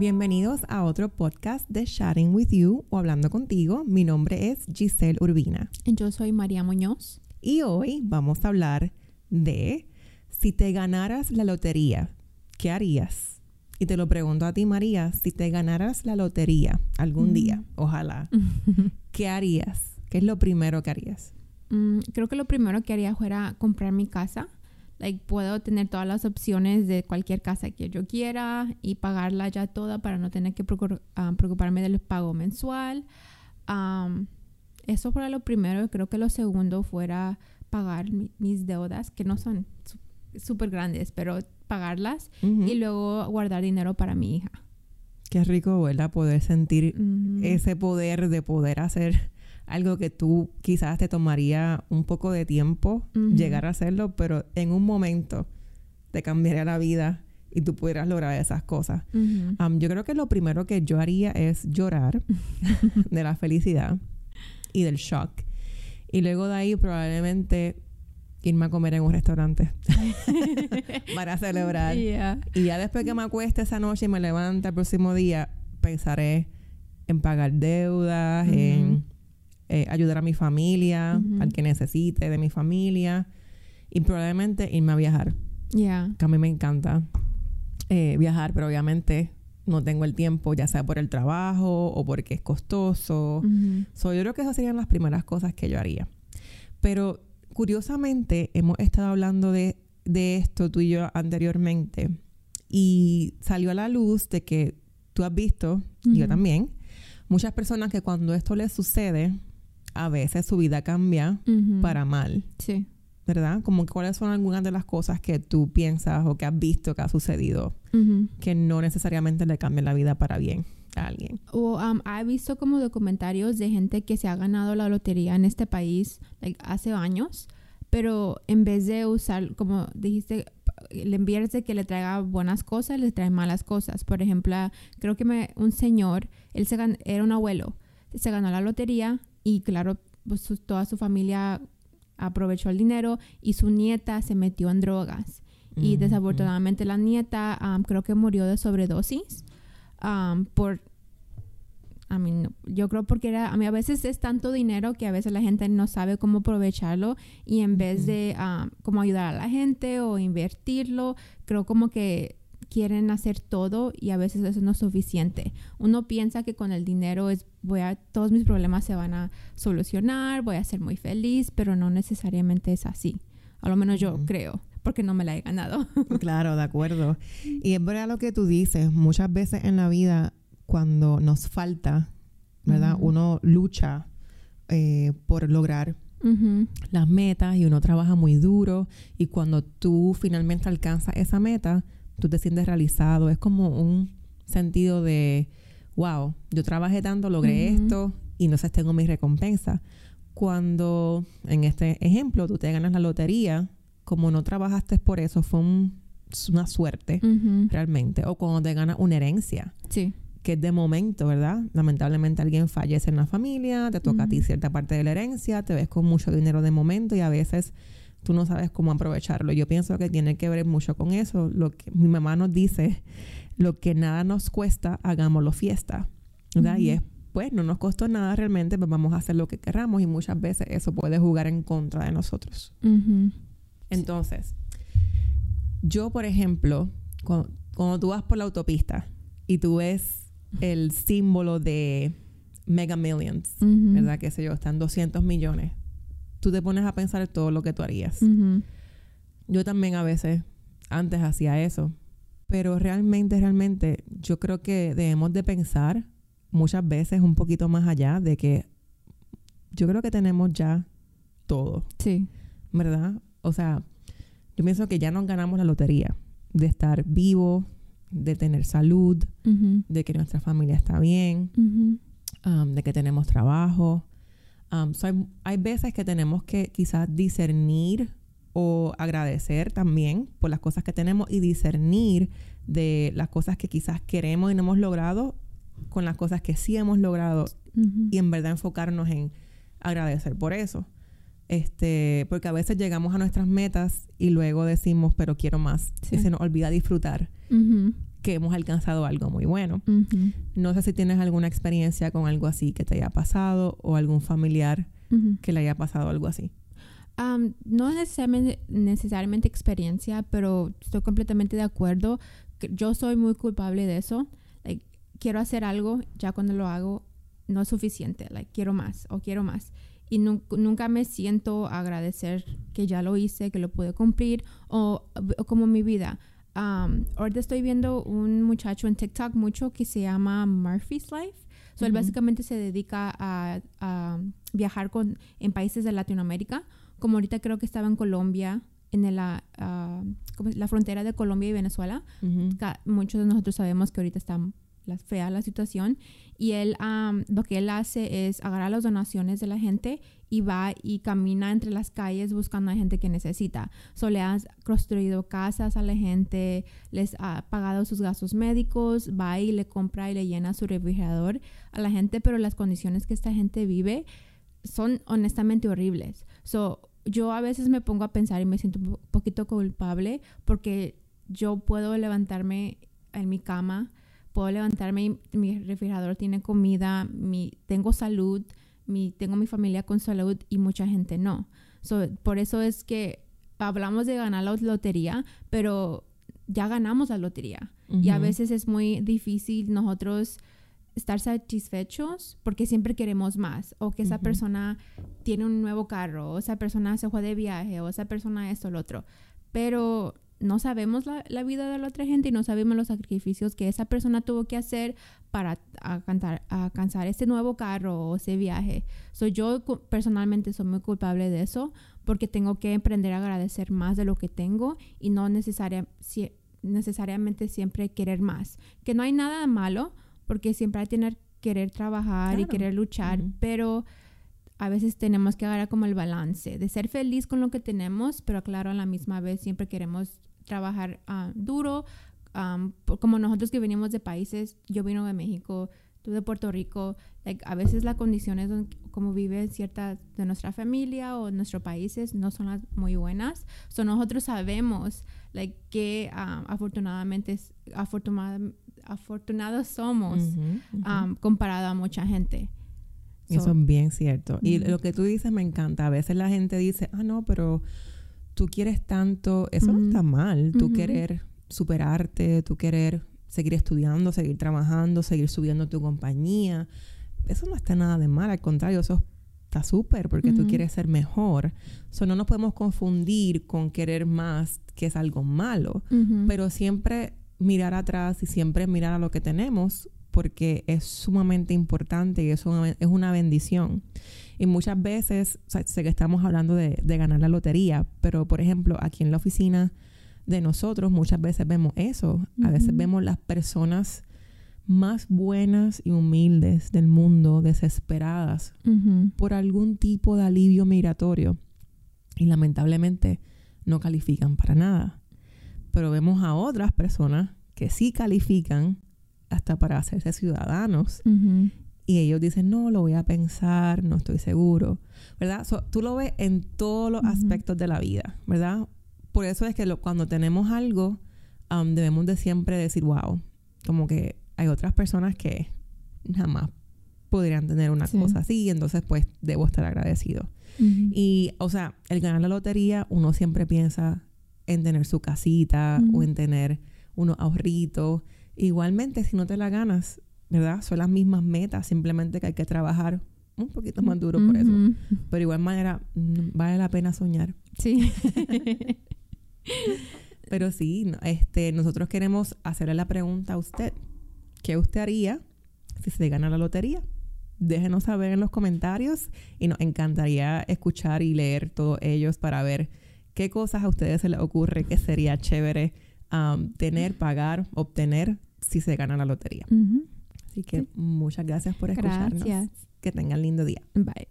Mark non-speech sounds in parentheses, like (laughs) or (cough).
Bienvenidos a otro podcast de Chatting with You o Hablando contigo. Mi nombre es Giselle Urbina. Yo soy María Muñoz. Y hoy vamos a hablar de si te ganaras la lotería, ¿qué harías? Y te lo pregunto a ti, María, si te ganaras la lotería algún día, ojalá, (laughs) ¿qué harías? ¿Qué es lo primero que harías? Mm, creo que lo primero que haría fuera comprar mi casa. Like, puedo tener todas las opciones de cualquier casa que yo quiera y pagarla ya toda para no tener que ah, preocuparme del pago mensual. eso fuera lo primero. Creo que lo segundo fuera pagar mis deudas, que no son súper grandes, pero pagarlas y luego guardar dinero para mi hija. Qué rico, ¿verdad? Poder sentir ese poder de poder hacer algo que tú quizás te tomaría un poco de tiempo llegar a hacerlo, pero en un momento te cambiaría la vida y tú pudieras lograr esas cosas. yo creo que lo primero que yo haría es llorar (laughs) de la felicidad y del shock. Y luego de ahí probablemente irme a comer en un restaurante (laughs) para celebrar. Y ya después que me acueste esa noche y me levante el próximo día, pensaré en pagar deudas, en eh, ayudar a mi familia, al que necesite de mi familia y probablemente irme a viajar. Yeah. Que a mí me encanta eh, viajar, pero obviamente no tengo el tiempo, ya sea por el trabajo o porque es costoso. yo creo que esas serían las primeras cosas que yo haría. Pero curiosamente, hemos estado hablando de, esto tú y yo anteriormente y salió a la luz de que tú has visto, y yo también, muchas personas que cuando esto les sucede, a veces su vida cambia para mal. Sí. ¿Verdad? Como cuáles son algunas de las cosas que tú piensas o que has visto que ha sucedido que no necesariamente le cambian la vida para bien a alguien. O um, he visto como documentarios de gente que se ha ganado la lotería en este país hace años, pero en vez de usar, como dijiste, le enviarse que le traiga buenas cosas, le trae malas cosas. Por ejemplo, creo que me, un señor, él se era un abuelo, se ganó la lotería y claro, pues toda su familia aprovechó el dinero y su nieta se metió en drogas. Y desafortunadamente la nieta creo que murió de sobredosis por... A mí, yo creo porque era, a mí a veces es tanto dinero que a veces la gente no sabe cómo aprovecharlo y en vez de como ayudar a la gente o invertirlo, creo como que quieren hacer todo y a veces eso no es suficiente. Uno piensa que con el dinero es voy a todos mis problemas se van a solucionar, voy a ser muy feliz, pero no necesariamente es así. A lo menos yo creo, porque no me la he ganado. (laughs) claro, de acuerdo. Y es verdad lo que tú dices, muchas veces en la vida cuando nos falta, ¿verdad? Uno lucha eh, por lograr las metas y uno trabaja muy duro y cuando tú finalmente alcanzas esa meta, tú te sientes realizado, es como un sentido de, wow, yo trabajé tanto, logré esto y no sé, tengo mi recompensa. Cuando, en este ejemplo, tú te ganas la lotería, como no trabajaste por eso, fue una suerte realmente. O cuando te ganas una herencia. Sí. Que es de momento, ¿verdad? Lamentablemente alguien fallece en la familia, te toca a ti cierta parte de la herencia, te ves con mucho dinero de momento y a veces tú no sabes cómo aprovecharlo. Yo pienso que tiene que ver mucho con eso. Lo que mi mamá nos dice, lo que nada nos cuesta, hagámoslo fiesta. ¿verdad? Y es, pues, no nos costó nada realmente, pues vamos a hacer lo que queramos y muchas veces eso puede jugar en contra de nosotros. Entonces, yo, por ejemplo, cuando, tú vas por la autopista y tú ves el símbolo de Mega Millions, ¿verdad? Que sé yo, están 200 millones tú te pones a pensar todo lo que tú harías. Yo también a veces antes hacía eso, pero realmente, realmente yo creo que debemos de pensar muchas veces un poquito más allá de que yo creo que tenemos ya todo. Sí. ¿Verdad? O sea, yo pienso que ya nos ganamos la lotería de estar vivo, de tener salud, de que nuestra familia está bien, um, de que tenemos trabajo, Um, hay, veces que tenemos que quizás discernir o agradecer también por las cosas que tenemos y discernir de las cosas que quizás queremos y no hemos logrado con las cosas que sí hemos logrado y en verdad enfocarnos en agradecer por eso. Este, porque a veces llegamos a nuestras metas y luego decimos, pero quiero más. Y se nos olvida disfrutar. Que hemos alcanzado algo muy bueno. No sé si tienes alguna experiencia con algo así que te haya pasado o algún familiar que le haya pasado algo así. No necesariamente, necesariamente experiencia, pero estoy completamente de acuerdo. Yo soy muy culpable de eso. Like, quiero hacer algo, ya cuando lo hago no es suficiente. Like, quiero más o quiero más. Y nun- nunca me siento agradecer que ya lo hice, que lo pude cumplir o, o como mi vida. Am, ahorita estoy viendo un muchacho en TikTok mucho que se llama Murphy's Life. So, Él básicamente se dedica a, a viajar con, en países de Latinoamérica como ahorita creo que estaba en Colombia, en el, ah, ah, ¿cómo es? la frontera de Colombia y Venezuela. Muchos de nosotros sabemos que ahorita está la, fea la situación y él lo que él hace es agarrar las donaciones de la gente y va y camina entre las calles buscando a gente que necesita. So, le ha construido casas a la gente, les ha pagado sus gastos médicos, va y le compra y le llena su refrigerador a la gente, pero las condiciones que esta gente vive son honestamente horribles. So, yo a veces me pongo a pensar y me siento un po- poquito culpable porque yo puedo levantarme en mi cama, puedo levantarme y mi refrigerador tiene comida, mi, tengo salud, mi, tengo mi familia con salud y mucha gente no. So, por eso es que hablamos de ganar la lotería, pero ya ganamos la lotería. Y a veces es muy difícil nosotros estar satisfechos porque siempre queremos más o que esa Ujú. persona tiene un nuevo carro o esa persona se fue de viaje o esa persona esto o lo otro pero no sabemos la, la vida de la otra gente y no sabemos los sacrificios que esa persona tuvo que hacer para alcanzar, alcanzar este nuevo carro o ese viaje. So, yo personalmente soy muy culpable de eso porque tengo que aprender a agradecer más de lo que tengo y no necesaria, si- necesariamente siempre querer más. Que no hay nada malo porque siempre hay que tener, querer trabajar y querer luchar, pero a veces tenemos que agarrar como el balance de ser feliz con lo que tenemos, pero claro, a la misma vez siempre queremos trabajar ah, duro. por- como nosotros que venimos de países, yo vino de México, tú de Puerto Rico, like, a veces las condiciones como vive cierta de nuestra familia o nuestros países no son las muy buenas. So nosotros sabemos like, que ah, afortunadamente afortunada- afortunados somos Ujú, ujú. am, comparado a mucha gente. Eso So, es bien cierto. Y lo que tú dices me encanta. A veces la gente dice, ah, no, pero tú quieres tanto. Eso no Ujú. está mal. Tú Ujú. querer superarte, tú querer seguir estudiando, seguir trabajando, seguir subiendo tu compañía. Eso no está nada de mal. Al contrario, eso está súper porque tú Ujú. quieres ser mejor. So, no nos podemos confundir con querer más, que es algo malo. Pero siempre mirar atrás y siempre mirar a lo que tenemos porque es sumamente importante y es una, es una bendición. Y muchas veces, o sea, sé que estamos hablando de, de ganar la lotería, pero por ejemplo, aquí en la oficina de nosotros muchas veces vemos eso. A veces vemos las personas más buenas y humildes del mundo desesperadas por algún tipo de alivio migratorio y lamentablemente no califican para nada. Pero vemos a otras personas que sí califican hasta para hacerse ciudadanos. Y ellos dicen, no, lo voy a pensar, no estoy seguro, ¿verdad? So, tú lo ves en todos los Ujú. aspectos de la vida, ¿verdad? Por eso es que lo- cuando tenemos algo, um, debemos de siempre decir, wow, como que hay otras personas que jamás podrían tener una Sí. cosa así, entonces pues debo estar agradecido. Ujú. Y, o sea, el ganar la lotería, uno siempre piensa en tener su casita Ujú. o en tener unos ahorritos. Igualmente, si no te la ganas, ¿verdad? Son las mismas metas, simplemente que hay que trabajar un poquito más duro por eso. Ujú. Pero igual manera, mm, vale la pena soñar. Sí. (laughs) Pero sí, este, nosotros queremos hacerle la pregunta a usted. ¿Qué usted haría si se gana la lotería? Déjenos saber en los comentarios y nos encantaría escuchar y leer todos ellos para ver qué cosas a ustedes se les ocurre que sería chévere um, tener, pagar, obtener si se gana la lotería. Así que muchas gracias por escucharnos. Gracias. Que tengan lindo día. Bye.